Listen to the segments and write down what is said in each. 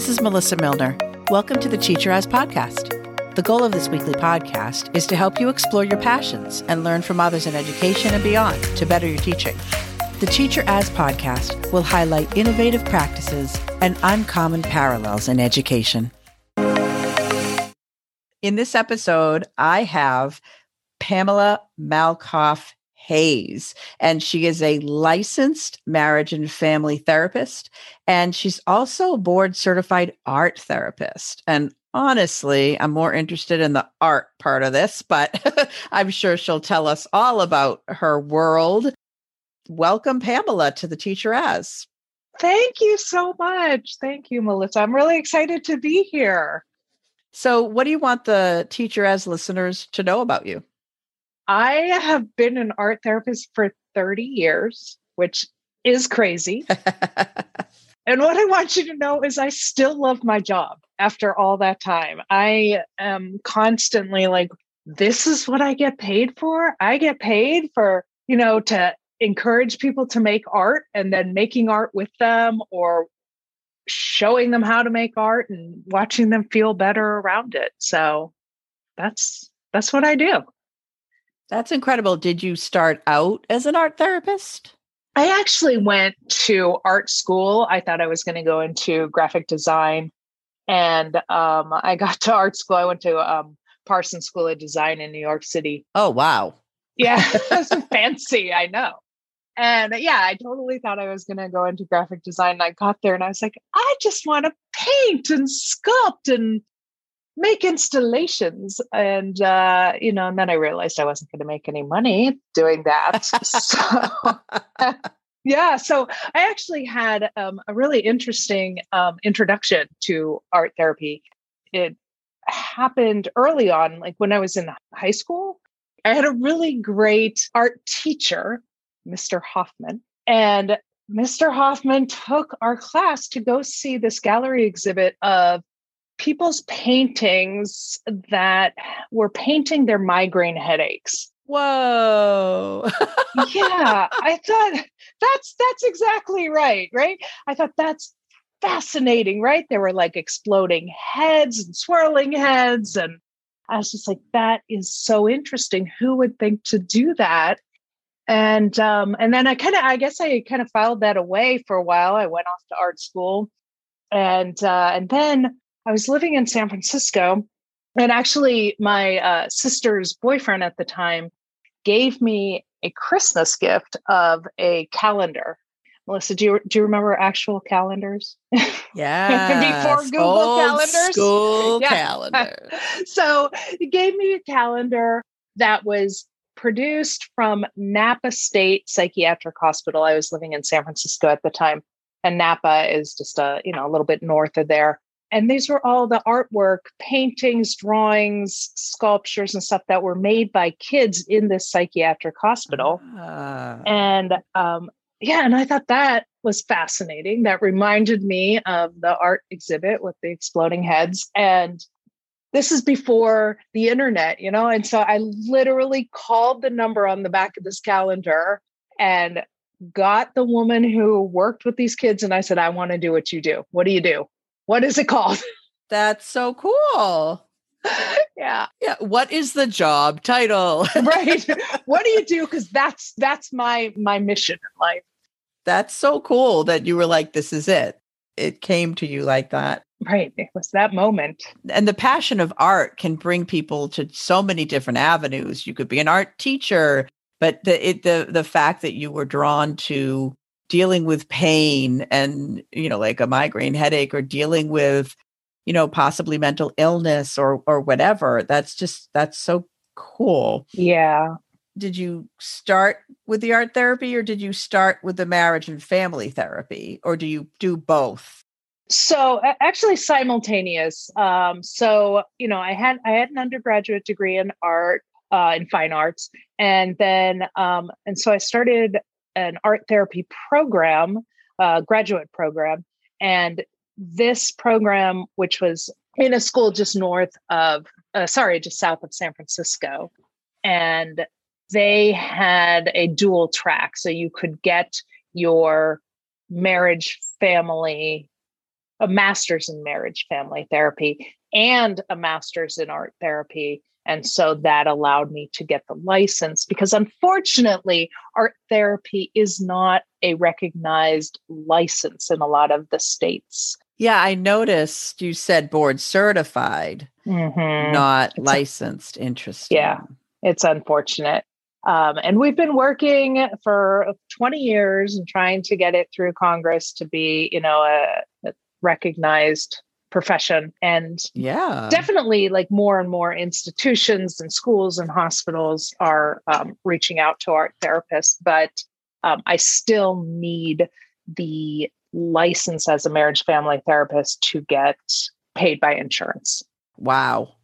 This is Melissa Milner. Welcome to the Teacher As podcast. The goal of this weekly podcast is to help you explore your passions and learn from others in education and beyond to better your teaching. The Teacher As podcast will highlight innovative practices and uncommon parallels in education. In this episode, I have Pamela Malkoff Hayes, and she is a licensed marriage and family therapist, and she's also a board certified art therapist. And honestly, I'm more interested in the art part of this, but I'm sure she'll tell us all about her world. Welcome, Pamela, to the Teacher As. Thank you so much. Thank you, Melissa. I'm really excited to be here. So, what do you want the Teacher As listeners to know about you? I have been an art therapist for 30 years, which is crazy. and what I want you to know is I still love my job after all that time. I am constantly like, this is what I get paid for. I get paid for, you know, to encourage people to make art and then making art with them or showing them how to make art and watching them feel better around it. So that's that's what I do. That's incredible. Did you start out as an art therapist? I actually went to art school. I thought I was going to go into graphic design. And um, I got to art school. I went to um, Parsons School of Design in New York City. Oh, wow. Yeah, that's fancy. I know. And yeah, I totally thought I was going to go into graphic design. And I got there and I was like, I just want to paint and sculpt and make installations and uh, you know and then i realized i wasn't going to make any money doing that so yeah so i actually had um, a really interesting um, introduction to art therapy it happened early on like when i was in high school i had a really great art teacher mr hoffman and Mr. Hoffman took our class to go see this gallery exhibit of people's paintings that were painting their migraine headaches. Whoa. yeah, I thought that's that's exactly right, right? I thought that's fascinating, right? There were like exploding heads and swirling heads and I was just like that is so interesting. Who would think to do that? And um and then I kind of I guess I kind of filed that away for a while. I went off to art school and uh and then I was living in San Francisco, and actually, my uh, sister's boyfriend at the time gave me a Christmas gift of a calendar. Melissa, do you do you remember actual calendars? Yeah, before Google Old calendars, school yeah. calendar. so he gave me a calendar that was produced from Napa State Psychiatric Hospital. I was living in San Francisco at the time, and Napa is just a you know a little bit north of there. And these were all the artwork, paintings, drawings, sculptures, and stuff that were made by kids in this psychiatric hospital. Uh. And um, yeah, and I thought that was fascinating. That reminded me of the art exhibit with the exploding heads. And this is before the internet, you know? And so I literally called the number on the back of this calendar and got the woman who worked with these kids. And I said, I want to do what you do. What do you do? What is it called? That's so cool. yeah. Yeah. What is the job title? right. What do you do? Because that's that's my my mission in life. That's so cool that you were like, this is it. It came to you like that. Right. It was that moment. And the passion of art can bring people to so many different avenues. You could be an art teacher, but the it, the the fact that you were drawn to dealing with pain and you know like a migraine headache or dealing with you know possibly mental illness or or whatever that's just that's so cool. Yeah. Did you start with the art therapy or did you start with the marriage and family therapy? Or do you do both? So actually simultaneous um, so you know i had i had an undergraduate degree in art uh, in fine arts and then um, and so i started an art therapy program, uh, graduate program, and this program, which was in a school just north of, uh, sorry, just south of San Francisco, and they had a dual track, so you could get your marriage, family a master's in marriage family therapy and a master's in art therapy. And so that allowed me to get the license because unfortunately, art therapy is not a recognized license in a lot of the states. Yeah, I noticed you said board certified, mm-hmm. not it's licensed. A, Interesting. Yeah, it's unfortunate. Um, and we've been working for 20 years and trying to get it through Congress to be, you know, a, a recognized profession. And yeah, definitely like more and more institutions and schools and hospitals are um, reaching out to art therapists. But um, I still need the license as a marriage family therapist to get paid by insurance. Wow.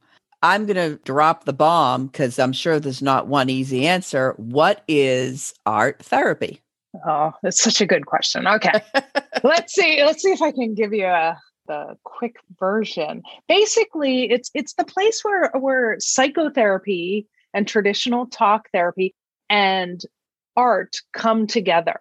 I'm going to drop the bomb because I'm sure there's not one easy answer. What is art therapy? Oh, that's such a good question. Okay. let's see. Let's see if I can give you a the quick version. Basically, it's it's the place where where psychotherapy and traditional talk therapy and art come together.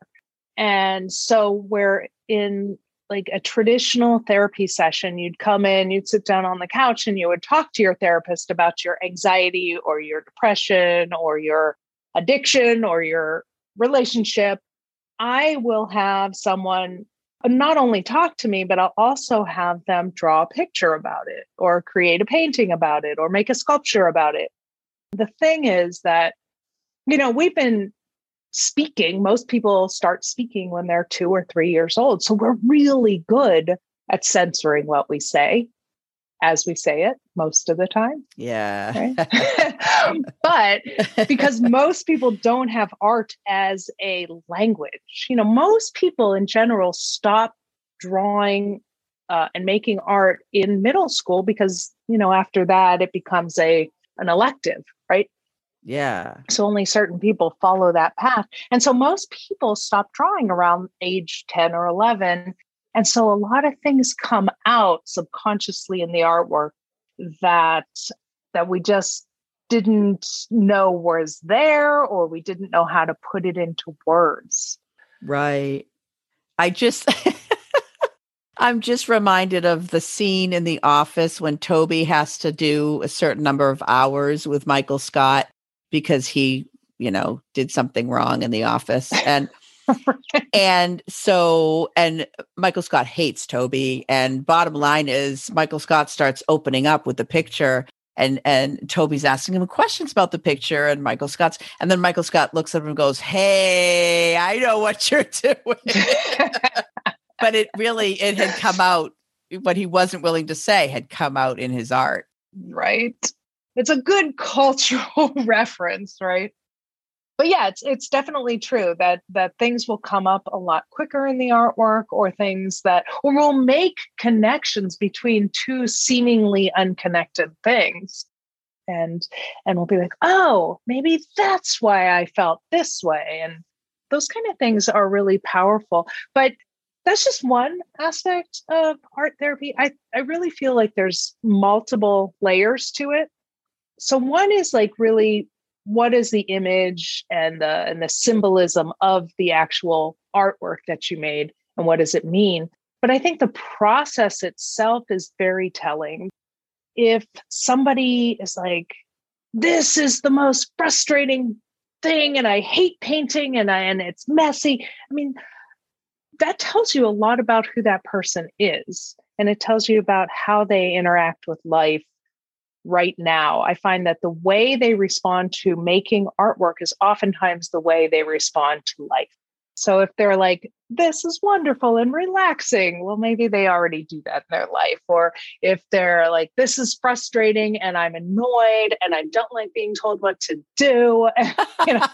And so where in like a traditional therapy session, you'd come in, you'd sit down on the couch and you would talk to your therapist about your anxiety or your depression or your addiction or your relationship. I will have someone not only talk to me, but I'll also have them draw a picture about it or create a painting about it or make a sculpture about it. The thing is that, you know, we've been speaking, most people start speaking when they're two or three years old. So we're really good at censoring what we say as we say it most of the time. Yeah. Right? but because most people don't have art as a language, you know, most people in general stop drawing uh, and making art in middle school because, you know, after that it becomes a an elective, right? Yeah. So only certain people follow that path. And so most people stop drawing around age 10 or 11. And so a lot of things come out subconsciously in the artwork that that we just didn't know was there or we didn't know how to put it into words. Right. I just I'm just reminded of the scene in the office when Toby has to do a certain number of hours with Michael Scott because he, you know, did something wrong in the office. And and so and Michael Scott hates Toby. And bottom line is Michael Scott starts opening up with the picture and and Toby's asking him questions about the picture and Michael Scott's and then Michael Scott looks at him and goes, Hey, I know what you're doing. but it really it had come out what he wasn't willing to say had come out in his art. Right it's a good cultural reference, right? But yeah, it's it's definitely true that that things will come up a lot quicker in the artwork or things that or will make connections between two seemingly unconnected things. And and we'll be like, "Oh, maybe that's why I felt this way." And those kind of things are really powerful. But that's just one aspect of art therapy. I, I really feel like there's multiple layers to it so one is like really what is the image and the and the symbolism of the actual artwork that you made and what does it mean? But i think the process itself is very telling. If somebody is like this is the most frustrating thing and i hate painting and I, and it's messy i mean that tells you a lot about who that person is. And it tells you about how they interact with life right now. I find that the way they respond to making artwork is oftentimes the way they respond to life. So if they're like, this is wonderful and relaxing, well, maybe they already do that in their life. Or if they're like, this is frustrating and I'm annoyed and I don't like being told what to do. you, know.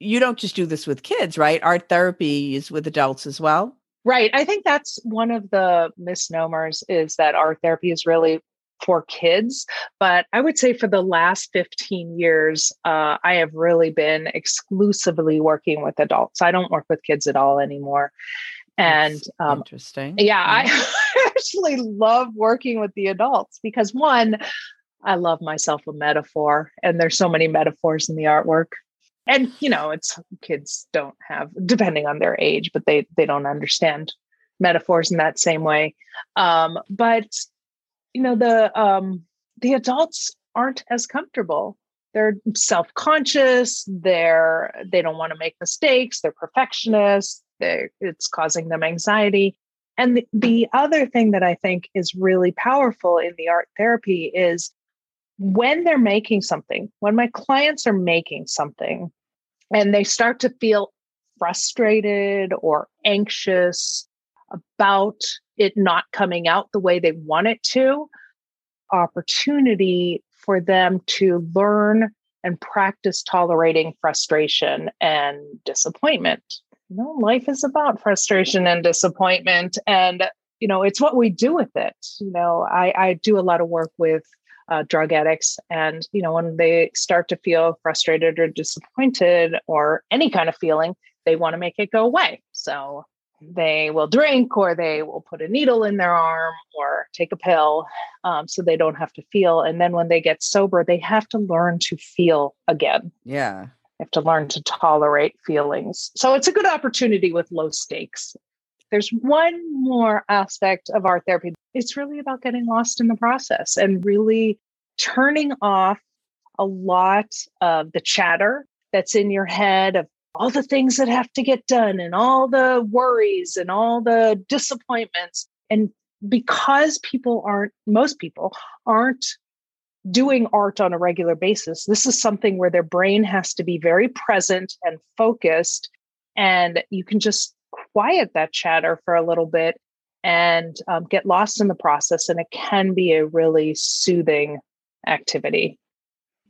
you don't just do this with kids, right? Art therapy is with adults as well. Right. I think that's one of the misnomers is that art therapy is really for kids. But I would say for the last 15 years, uh, I have really been exclusively working with adults. I don't work with kids at all anymore. And um, interesting. Yeah, I actually love working with the adults because one, I love myself a metaphor, and there's so many metaphors in the artwork. And you know, it's kids don't have, depending on their age, but they they don't understand metaphors in that same way. Um, but you know, the um, the adults aren't as comfortable. They're self-conscious. They're they don't want to make mistakes. They're perfectionists. They it's causing them anxiety. And the, the other thing that I think is really powerful in the art therapy is when they're making something, when my clients are making something and they start to feel frustrated or anxious about it not coming out the way they want it to, opportunity for them to learn and practice tolerating frustration and disappointment. You know, life is about frustration and disappointment. And, you know, it's what we do with it. You know, I, I do a lot of work with uh, drug addicts. And, you know, when they start to feel frustrated or disappointed or any kind of feeling, they want to make it go away. So they will drink or they will put a needle in their arm or take a pill um, so they don't have to feel. And then when they get sober, they have to learn to feel again. Yeah. They have to learn to tolerate feelings. So it's a good opportunity with low stakes. There's one more aspect of art therapy. It's really about getting lost in the process and really turning off a lot of the chatter that's in your head of all the things that have to get done and all the worries and all the disappointments. And because people aren't, most people aren't doing art on a regular basis, this is something where their brain has to be very present and focused. And you can just quiet that chatter for a little bit and um, get lost in the process. And it can be a really soothing activity.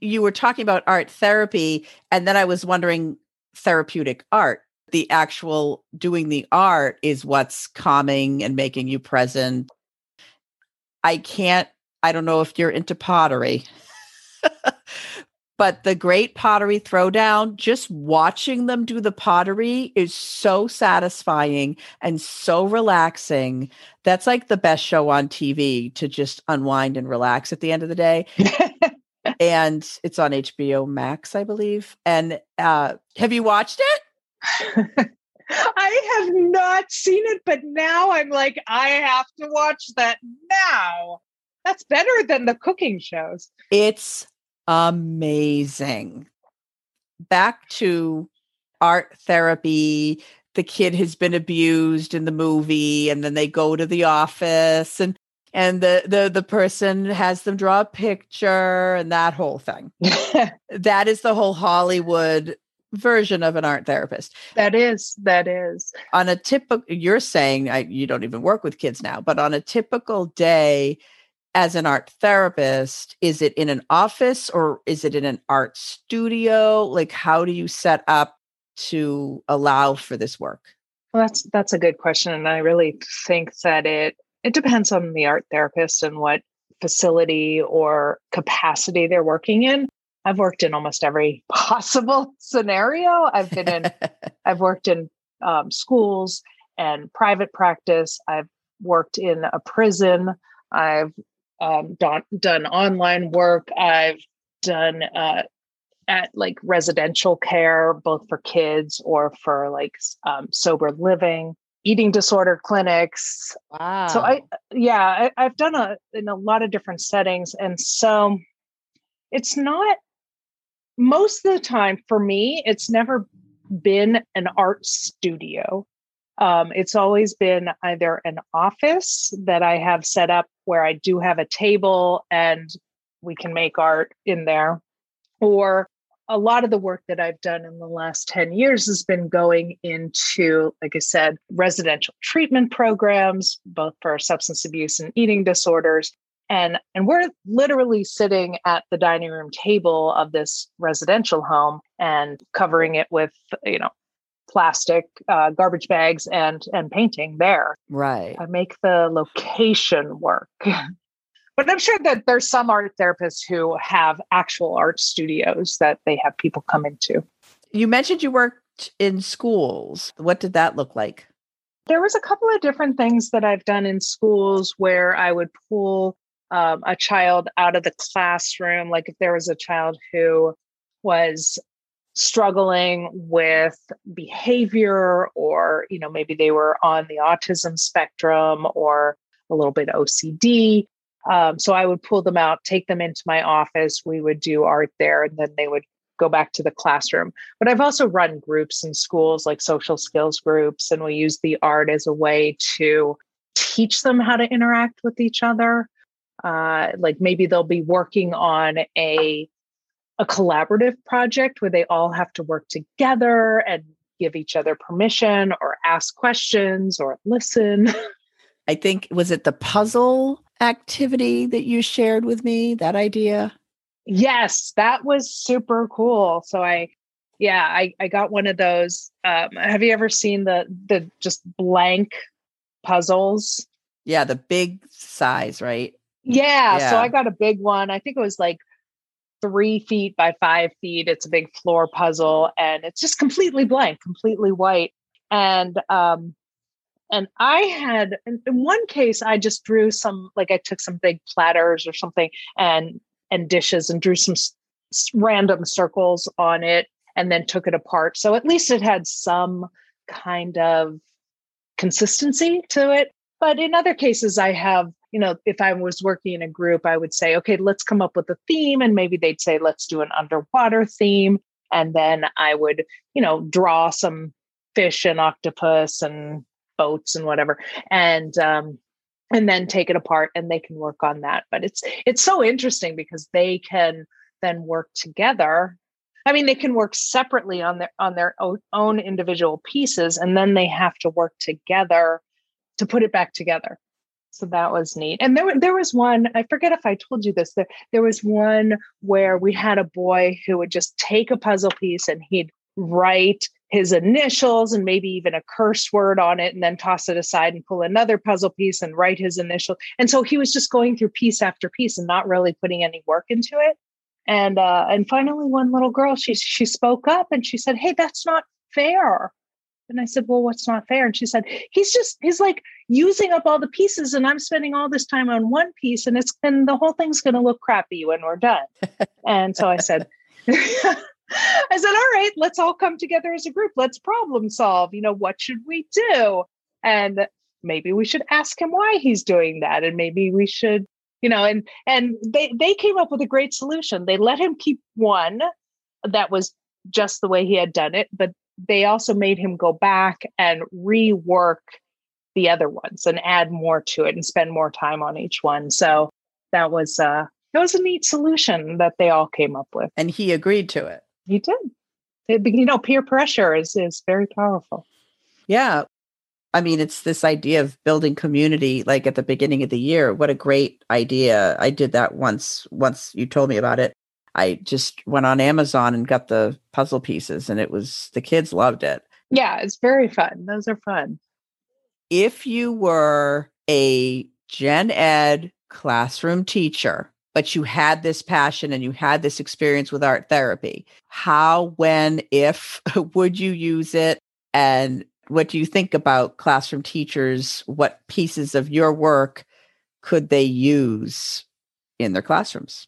You were talking about art therapy, and then I was wondering therapeutic art. The actual doing the art is what's calming and making you present. I can't, I don't know if you're into pottery, but the great pottery throwdown, just watching them do the pottery is so satisfying and so relaxing. That's like the best show on TV to just unwind and relax at the end of the day. and it's on HBO Max, I believe. And uh, have you watched it? I have not seen it, but now I'm like, I have to watch that now. That's better than the cooking shows. It's amazing. Back to art therapy. The kid has been abused in the movie, and then they go to the office, and and the the the person has them draw a picture and that whole thing. that is the whole Hollywood version of an art therapist. That is that is. On a typical you're saying I, you don't even work with kids now, but on a typical day as an art therapist, is it in an office or is it in an art studio? Like how do you set up to allow for this work? Well, that's that's a good question and I really think that it it depends on the art therapist and what facility or capacity they're working in. I've worked in almost every possible scenario. I've been in, I've worked in um, schools and private practice. I've worked in a prison. I've um, done, done online work. I've done uh, at like residential care, both for kids or for like um, sober living eating disorder clinics. Wow. So I, yeah, I, have done a in a lot of different settings, and so it's not most of the time for me. It's never been an art studio. Um, it's always been either an office that I have set up where I do have a table and we can make art in there, or a lot of the work that I've done in the last 10 years has been going into, like I said, residential treatment programs, both for substance abuse and eating disorders. And, and we're literally sitting at the dining room table of this residential home and covering it with, you know, plastic uh, garbage bags and and painting there. Right. I make the location work. But I'm sure that there's some art therapists who have actual art studios that they have people come into. You mentioned you worked in schools. What did that look like? There was a couple of different things that I've done in schools where I would pull um, a child out of the classroom. Like if there was a child who was struggling with behavior or you know maybe they were on the autism spectrum or a little bit ocd um, so i would pull them out take them into my office we would do art there and then they would go back to the classroom but i've also run groups in schools like social skills groups and we use the art as a way to teach them how to interact with each other uh, like maybe they'll be working on a a collaborative project where they all have to work together and give each other permission or ask questions or listen. I think was it the puzzle activity that you shared with me, that idea? Yes, that was super cool. So I yeah, I, I got one of those. Um, have you ever seen the the just blank puzzles? Yeah, the big size, right? Yeah, yeah. So I got a big one. I think it was like three feet by five feet. It's a big floor puzzle and it's just completely blank, completely white. And um, and I had in, one case I just drew some like I took some big platters or something and and dishes and drew some random circles on it and then took it apart. So at least it had some kind of consistency to it. But in other cases, I have you know, if I was working in a group, I would say, okay, let's come up with a theme. And maybe they'd say, let's do an underwater theme. And then I would, you know, draw some fish and octopus and boats and whatever. And, um, and then take it apart and they can work on that. But it's, it's so interesting because they can then work together I mean, they can work separately on their on their own, individual pieces, and then they have to work together to put it back together so that was neat and there, there was one i forget if i told you this there, there was one where we had a boy who would just take a puzzle piece and he'd write his initials and maybe even a curse word on it and then toss it aside and pull another puzzle piece and write his initial and so he was just going through piece after piece and not really putting any work into it and uh and finally one little girl she she spoke up and she said hey that's not fair and I said, Well, what's not fair? And she said, He's just, he's like using up all the pieces, and I'm spending all this time on one piece, and it's, and the whole thing's to look crappy when we're done. and so I said, I said, All right, let's all come together as a group. Let's problem solve. You know, what should we do? And maybe we should ask him why he's doing that. And maybe we should, you know, and, and they, they came up with a great solution. They let him keep one that was just the way he had done it, but they also made him go back and rework the other ones and add more to it and spend more time on each one. So that was uh that was a neat solution that they all came up with. And he agreed to it. He did. It, you know, peer pressure is is very powerful. Yeah. I mean, it's this idea of building community like at the beginning of the year. What a great idea. I did that once once you told me about it. I just went on Amazon and got the puzzle pieces, and it was the kids loved it. Yeah, it's very fun. Those are fun. If you were a gen ed classroom teacher, but you had this passion and you had this experience with art therapy, how, when, if would you use it? And what do you think about classroom teachers? What pieces of your work could they use in their classrooms?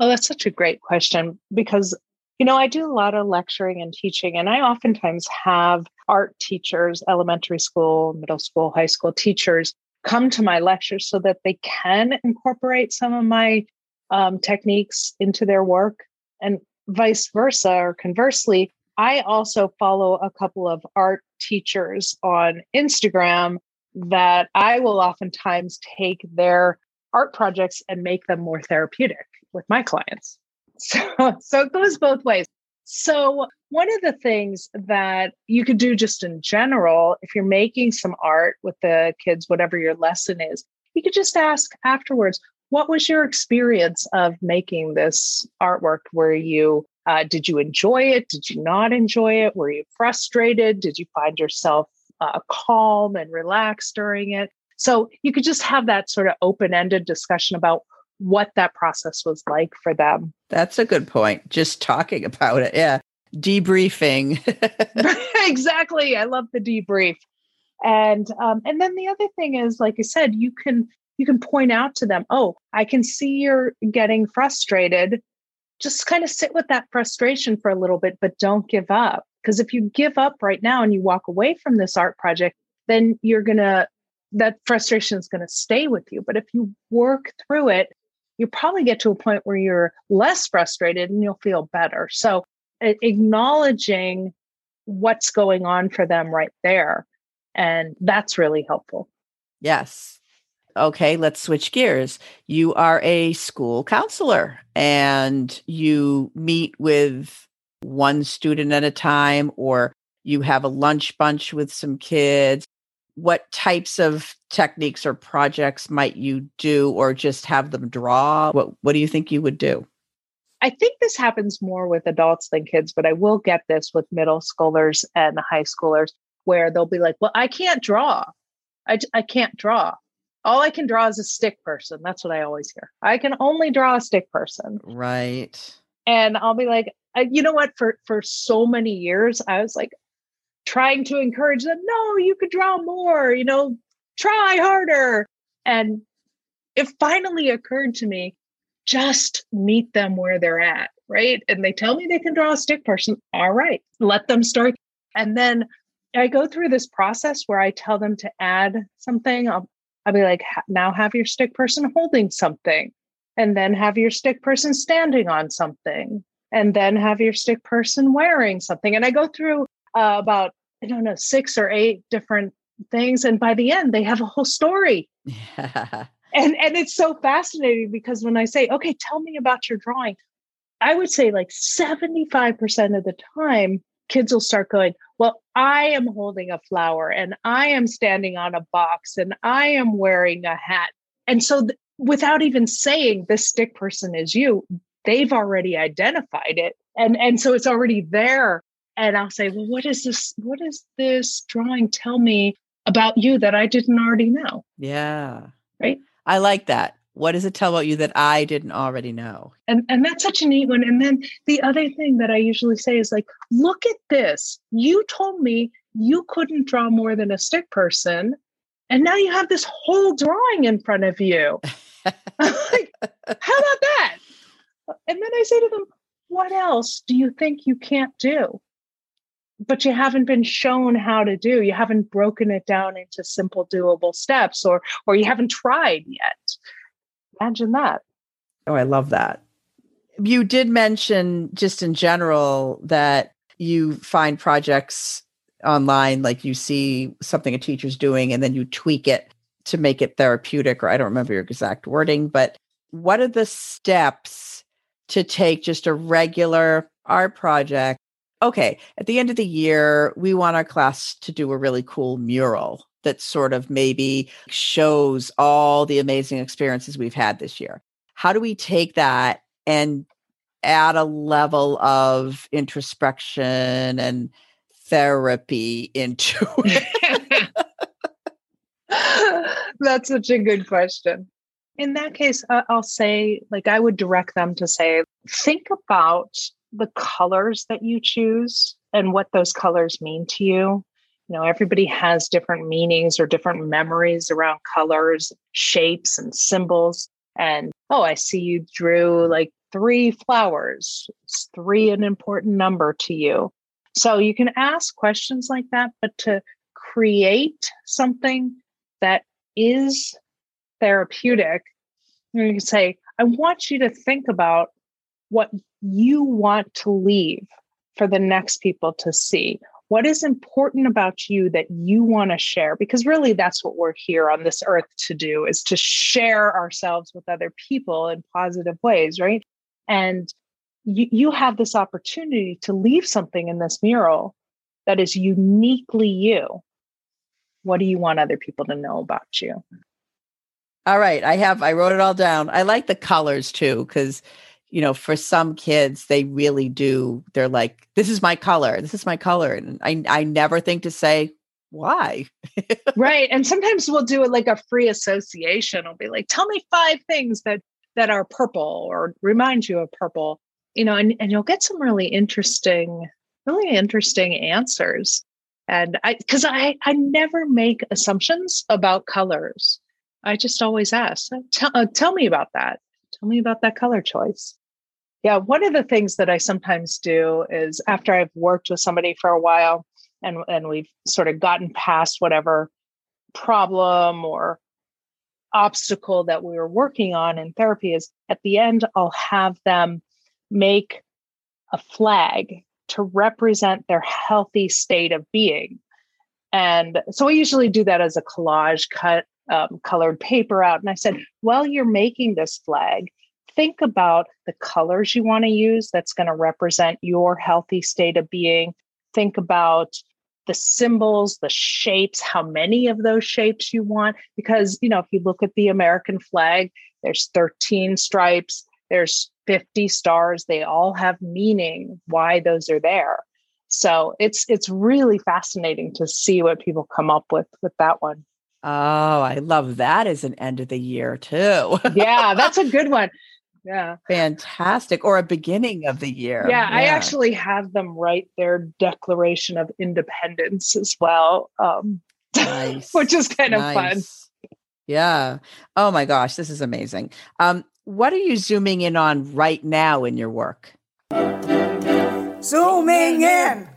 Oh, that's such a great question because, you know, I do a lot of lecturing and teaching, and I oftentimes have art teachers, elementary school, middle school, high school teachers come to my lectures so that they can incorporate some of my um, techniques into their work and vice versa or conversely i also follow a couple of art teachers on instagram that i will oftentimes take their art projects and make them more therapeutic with my clients. So, so it goes both ways. So, one of the things that you could do just in general, if you're making some art with the kids, whatever your lesson is, you could just ask afterwards, what was your experience of making this artwork? Were you, uh, did you enjoy it? Did you not enjoy it? Were you frustrated? Did you find yourself uh, calm and relaxed during it? So you could just have that sort of open ended discussion about what that process was like for them. That's a good point. Just talking about it. Yeah. Debriefing. exactly. I love the debrief. And um, and then the other thing is, like I said, you can you can point out to them, oh, I can see you're getting frustrated. just kind of sit with that frustration for a little bit, but don't give up. Because if you give up right now and you walk away from this art project, then you're going to, that frustration is going to stay with you. But if you work through it, you probably get to a point where you're less frustrated and you'll feel better. So acknowledging what's going on for them right there. And that's really helpful. Yes. Okay, let's switch gears. You are a school counselor and you meet with one student at a time, or you have a lunch bunch with some kids. What types of techniques or projects might you do, or just have them draw? What, what do you think you would do? I think this happens more with adults than kids, but I will get this with middle schoolers and high schoolers where they'll be like, Well, I can't draw. I, I can't draw. All I can draw is a stick person. That's what I always hear. I can only draw a stick person. Right. And I'll be like, uh, you know what? For for so many years, I was like trying to encourage them. No, you could draw more. You know, try harder. And it finally occurred to me, just meet them where they're at, right? And they tell me they can draw a stick person. All right, let them start. And then I go through this process where I tell them to add something. I'll, I'll be like, now have your stick person holding something, and then have your stick person standing on something, and then have your stick person wearing something. And I go through uh, about, I don't know, six or eight different things. And by the end, they have a whole story. Yeah. And, and it's so fascinating because when I say, okay, tell me about your drawing, I would say like 75% of the time, kids will start going, Well, I am holding a flower and I am standing on a box and I am wearing a hat. And so, th- without even saying this stick person is you, they've already identified it. And, and so it's already there. And I'll say, Well, what is this? What does this drawing tell me about you that I didn't already know? Yeah. Right. I like that. What does it tell about you that I didn't already know? And and that's such a neat one. And then the other thing that I usually say is like, look at this. You told me you couldn't draw more than a stick person. And now you have this whole drawing in front of you. like, how about that? And then I say to them, what else do you think you can't do? But you haven't been shown how to do. You haven't broken it down into simple doable steps or or you haven't tried yet. Imagine that. Oh, I love that. You did mention just in general that you find projects online, like you see something a teacher's doing and then you tweak it to make it therapeutic, or I don't remember your exact wording, but what are the steps to take just a regular art project? Okay, at the end of the year, we want our class to do a really cool mural that sort of maybe shows all the amazing experiences we've had this year. How do we take that and add a level of introspection and therapy into it? That's such a good question. In that case, I'll say, like, I would direct them to say, think about the colors that you choose and what those colors mean to you you know everybody has different meanings or different memories around colors shapes and symbols. And oh i see you drew like three flowers. Is three an important number to you. So you can ask questions like that but to create something that is therapeutic you can say i want you to think about what you want to leave for the next people to see what is important about you that you want to share? Because really that's what we're here on this earth to do is to share ourselves with other people in positive ways right? And you, you have this opportunity to leave something in this mural that is uniquely you. What do you want other people to know about you? All right i have i wrote it all down. I like the colors too because you know, for some kids, they really do. They're like, this is my color. This is my color. And I, I never think to say, why? right. And sometimes we'll do it like a free association. I'll be like, tell me five things that that are purple or remind you of purple. You know, and, and you'll get some really interesting, really interesting answers. And I because I I never make assumptions about colors. I just always ask, tell, uh, tell me about that. Tell me about that color choice. Yeah, one of the things that I sometimes do is after I've worked with somebody for a while and and we've sort of gotten past whatever problem or obstacle that we were working on in therapy is at the end I'll have them make a flag to represent their healthy state of being. And so I usually do that as a collage, cut um, colored paper out. And I said, while you're making this flag, think about the colors you want to use that's going to represent your healthy state of being. Think about the symbols, the shapes, how many of those shapes you want. Because, you know, if you look at the American flag, there's 13 stripes, there's 50 stars, they all have meaning why those are there. So it's it's really fascinating to see what people come up with with that one. Oh, I love that as an end of the year too. yeah, that's a good one. Yeah. Fantastic. Or a beginning of the year. Yeah, yeah, I actually have them write their Declaration of Independence as well. Um, nice. which is kind of fun. Yeah. Oh my gosh, this is amazing. Um, what are you zooming in on right now in your work? Zooming in.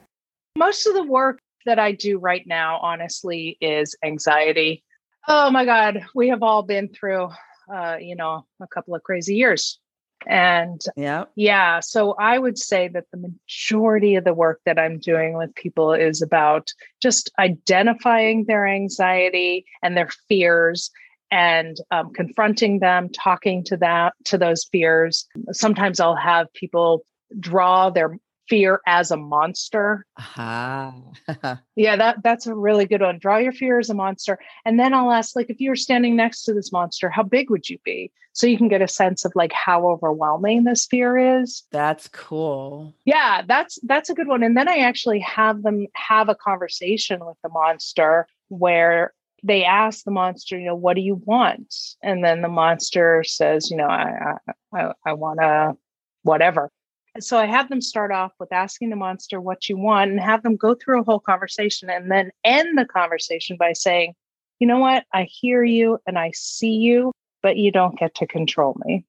Most of the work that I do right now, honestly, is anxiety. Oh my God, we have all been through uh, you know, a couple of crazy years. And yeah, yeah. So I would say that the majority of the work that I'm doing with people is about just identifying their anxiety and their fears and um, confronting them, talking to that to those fears. Sometimes I'll have people draw their fear as a monster. Uh-huh. yeah, that that's a really good one. Draw your fear as a monster. And then I'll ask, like, if you were standing next to this monster, how big would you be? So you can get a sense of like how overwhelming this fear is. That's cool. Yeah, that's that's a good one. And then I actually have them have a conversation with the monster where they ask the monster, you know, what do you want? And then the monster says, you know, I I, I, I want to whatever. So I have them start off with asking the monster what you want and have them go through a whole conversation and then end the conversation by saying, you know what? I hear you and I see you, but you don't get to control me.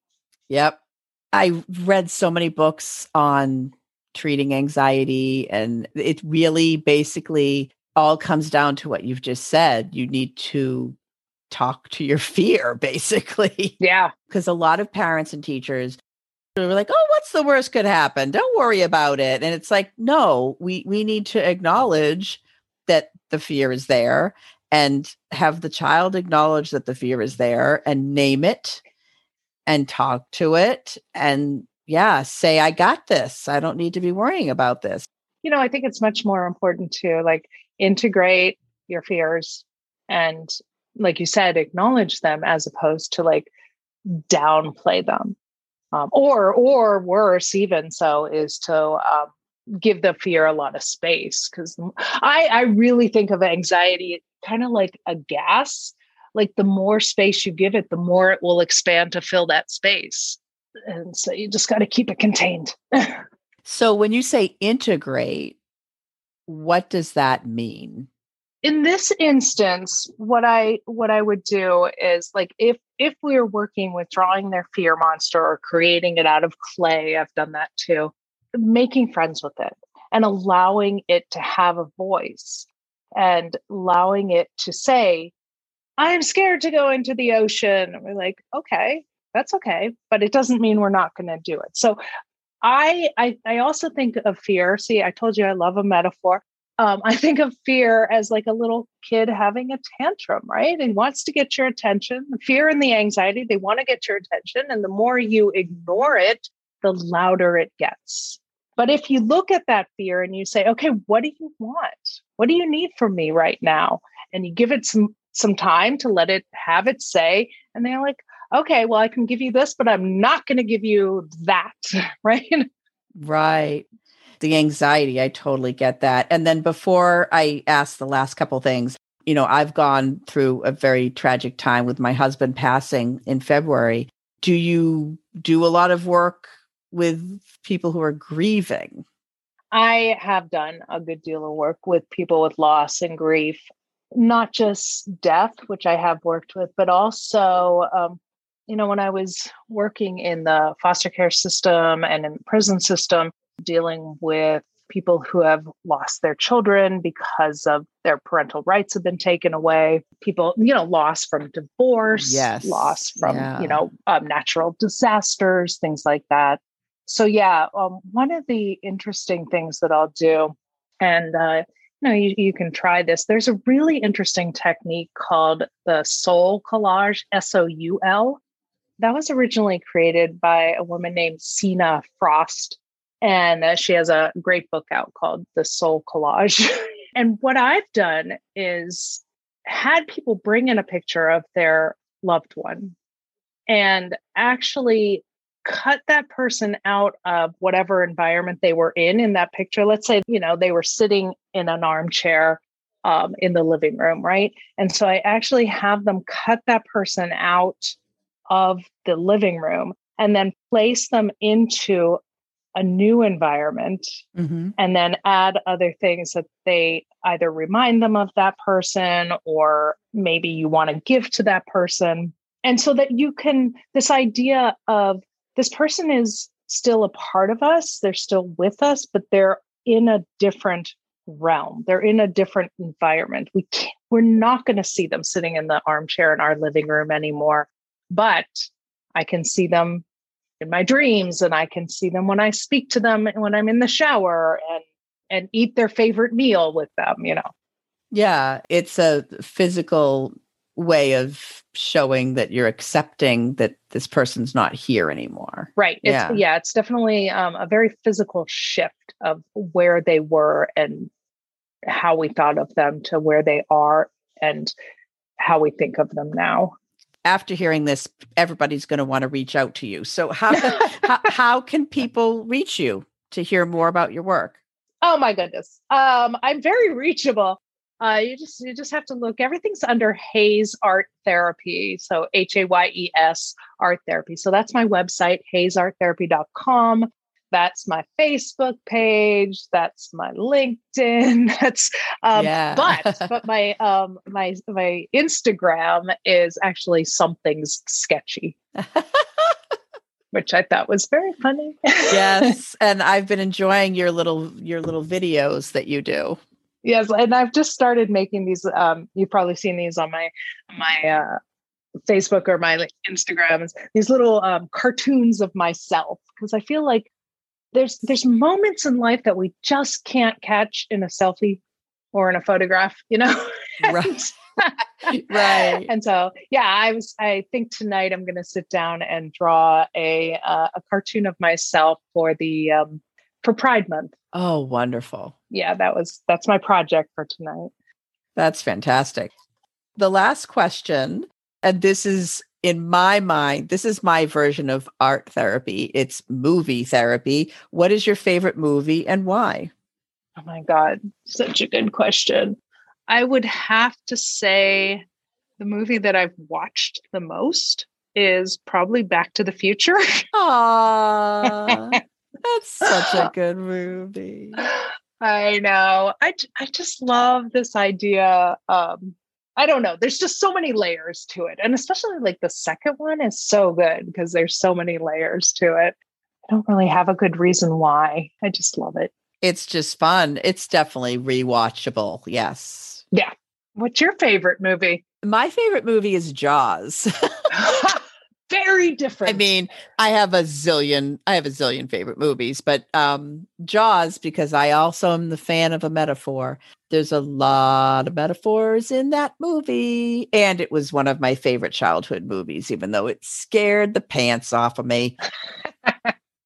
Yep. I read so many books on treating anxiety, and it really basically all comes down to what you've just said. You need to talk to your fear, basically. Yeah. Because a lot of parents and teachers we're like, oh, what's the worst could happen? Don't worry about it. And it's like, no, we we need to acknowledge that the fear is there and have the child acknowledge that the fear is there and name it and talk to it and yeah, say I got this. I don't need to be worrying about this. You know, I think it's much more important to like integrate your fears and like you said acknowledge them as opposed to like downplay them um, or or worse even so is to um, give the fear a lot of space because I, I really think of anxiety kind of like a gas. Like the more space you give it the more it will expand to fill that space. And so you just got to keep it contained. So when you say integrate what does that mean? In this instance what i what i would do is like if if we're working with drawing their fear monster or creating it out of clay i've done that too making friends with it and allowing it to have a voice and allowing it to say i'm scared to go into the ocean. And we're like okay that's okay but it doesn't mean we're not going to do it. So I, I i also think of fear. See i told you i love a metaphor um, I think of fear as like a little kid having a tantrum, right? And wants to get your attention. The fear and the anxiety, they want to get your attention. And the more you ignore it, the louder it gets. But if you look at that fear and you say, okay, what do you want? What do you need from me right now? And you give it some some time to let it have its say. And they're like, okay, well, I can give you this, but I'm not going to give you that. Right. Right the anxiety. I totally get that. And then before I ask the last couple things, you know, I've gone through a very tragic time with my husband passing in February. Do you do a lot of work with people who are grieving? I have done a good deal of work with people with loss and grief, not just death, which I have worked with, but also um, you know, when I was working in the foster care system and in the prison system, dealing with people who have lost their children because of their parental rights have been taken away. People you know loss from divorce yes. loss from yeah. you know um, natural disasters things like that. So yeah um, one of the interesting things that i'll do and uh, you know you, you can try this there's a really interesting technique called the soul collage s-o-u-l that was originally created by a woman named Seena Frost and uh, she has a great book out called The Soul Collage. and what I've done is had people bring in a picture of their loved one and actually cut that person out of whatever environment they were in in that picture. Let's say, you know, they were sitting in an armchair um, in the living room, right? And so I actually have them cut that person out of the living room and then place them into a new environment mm-hmm. and then add other things that they either remind them of that person or maybe you want to give to that person. And so that you can, this idea of this person is still a part of us, they're still with us, but they're in a different realm. They're in a different environment. We can't, we're not going to see them sitting in the armchair in our living room anymore, but I can see them in my dreams and I can see them when I speak to them and when I'm in the shower and and eat their favorite meal with them, you know. Yeah, it's a physical way of showing that you're accepting that this person's not here anymore. Right. It's, yeah. yeah, it's definitely um, a very physical shift of where they were and how we thought of them to where they are and how we think of them now after hearing this, everybody's going to want to reach out to you. So how, how, how can people reach you to hear more about your work? Oh my goodness, um, I'm very reachable. Uh, you just you just have to look. Everything's under Hayes Art Therapy, so H A Y E S Art Therapy. So that's my website, hayesarttherapy.com that's my Facebook page, that's my LinkedIn, that's um yeah. but but my um my my Instagram is actually something's sketchy. which I thought was very funny. yes, and I've been enjoying your little your little videos that you do. Yes, and I've just started making these um you've probably seen these on my my uh Facebook or my like, Instagrams, these little um, cartoons of myself because I feel like there's there's moments in life that we just can't catch in a selfie or in a photograph you know? Right right. and so yeah i was i think tonight i'm going to sit down and draw a uh, a cartoon of myself for the um for pride month. Oh wonderful. Yeah that was that's my project for tonight. That's fantastic. The last question and this is in my mind, this is my version of art therapy. It's movie therapy. What is your favorite movie and why? Oh my God, such a good question. I would have to say the movie that I've watched the most is probably Back to the Future. Aww, that's such a good movie. I know. I, I just love this idea um, I don't know. There's just so many layers to it. And especially like the second one is so good because there's so many layers to it. I don't really have a good reason why. I just love it. It's just fun. It's definitely rewatchable. Yes. Yeah. What's your favorite movie? My favorite movie is Jaws. very different. I mean, I have a zillion, I have a zillion favorite movies, but um Jaws, because I also am the fan of a metaphor. There's a lot of metaphors in that movie. And it was one of my favorite childhood movies, even though it scared the pants off of me.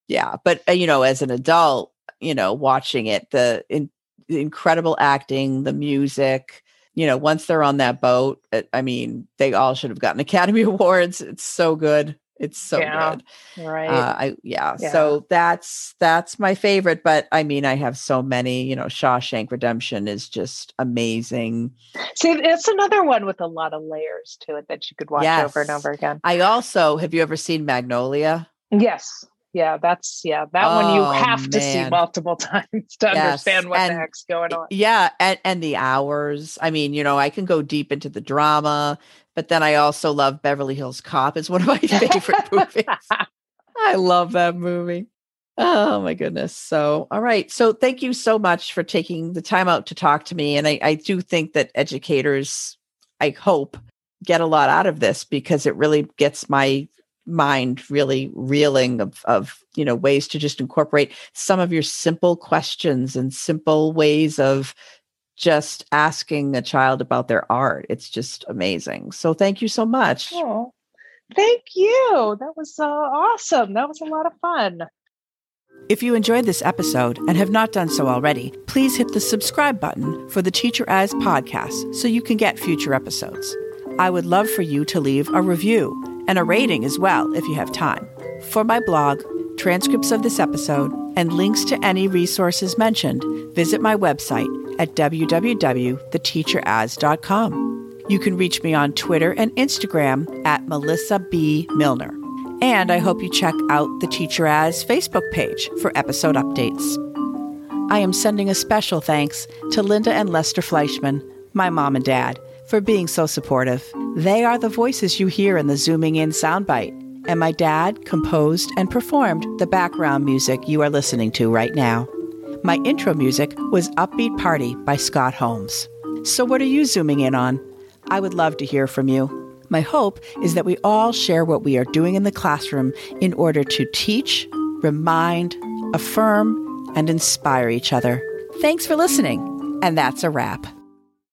yeah. But uh, you know, as an adult, you know, watching it, the, in, the incredible acting, the music, you know, once they're on that boat, it, I mean, they all should have gotten Academy Awards. It's so good. It's so yeah, good. Right. Uh, I yeah, yeah. So that's that's my favorite. But I mean, I have so many. You know, Shawshank Redemption is just amazing. See, it's another one with a lot of layers to it that you could watch yes. over and over again. I also have you ever seen Magnolia? Yes yeah, that's yeah, that oh, one you oh, have man. to see multiple times to yes. understand what and, the heck's going on. Yeah, and and the hours. I mean, you know, I can go deep into the drama, But then I also love Beverly Hills Cop. It's one of my favorite movies. I love that movie. Oh my goodness. So, all right. So, thank you so much for taking the time out to talk to me. And I, I do think that educators, I hope, get a lot out of this because it really gets my mind really reeling of, of you know ways to just incorporate some of your simple questions and simple ways of just asking a child about their art. It's just amazing. So thank you so much. Oh, thank you. That was uh, awesome. That was a lot of fun. If you enjoyed this episode and have not done so already, please hit the subscribe button for the Teacher As podcast so you can get future episodes. I would love for you to leave a review and a rating as well if you have time. For my blog, transcripts of this episode, and links to any resources mentioned, visit my website at www.theteacheras.com. You can reach me on Twitter and Instagram at Melissa B. Milner. And I hope you check out the Teacher As Facebook page for episode updates. I am sending a special thanks to Linda and Lester Fleischman, my mom and dad, for being so supportive. They are the voices you hear in the Zooming In soundbite. And my dad composed and performed the background music you are listening to right now. My intro music was Upbeat Party by Scott Holmes. So, what are you zooming in on? I would love to hear from you. My hope is that we all share what we are doing in the classroom in order to teach, remind, affirm, and inspire each other. Thanks for listening, and that's a wrap.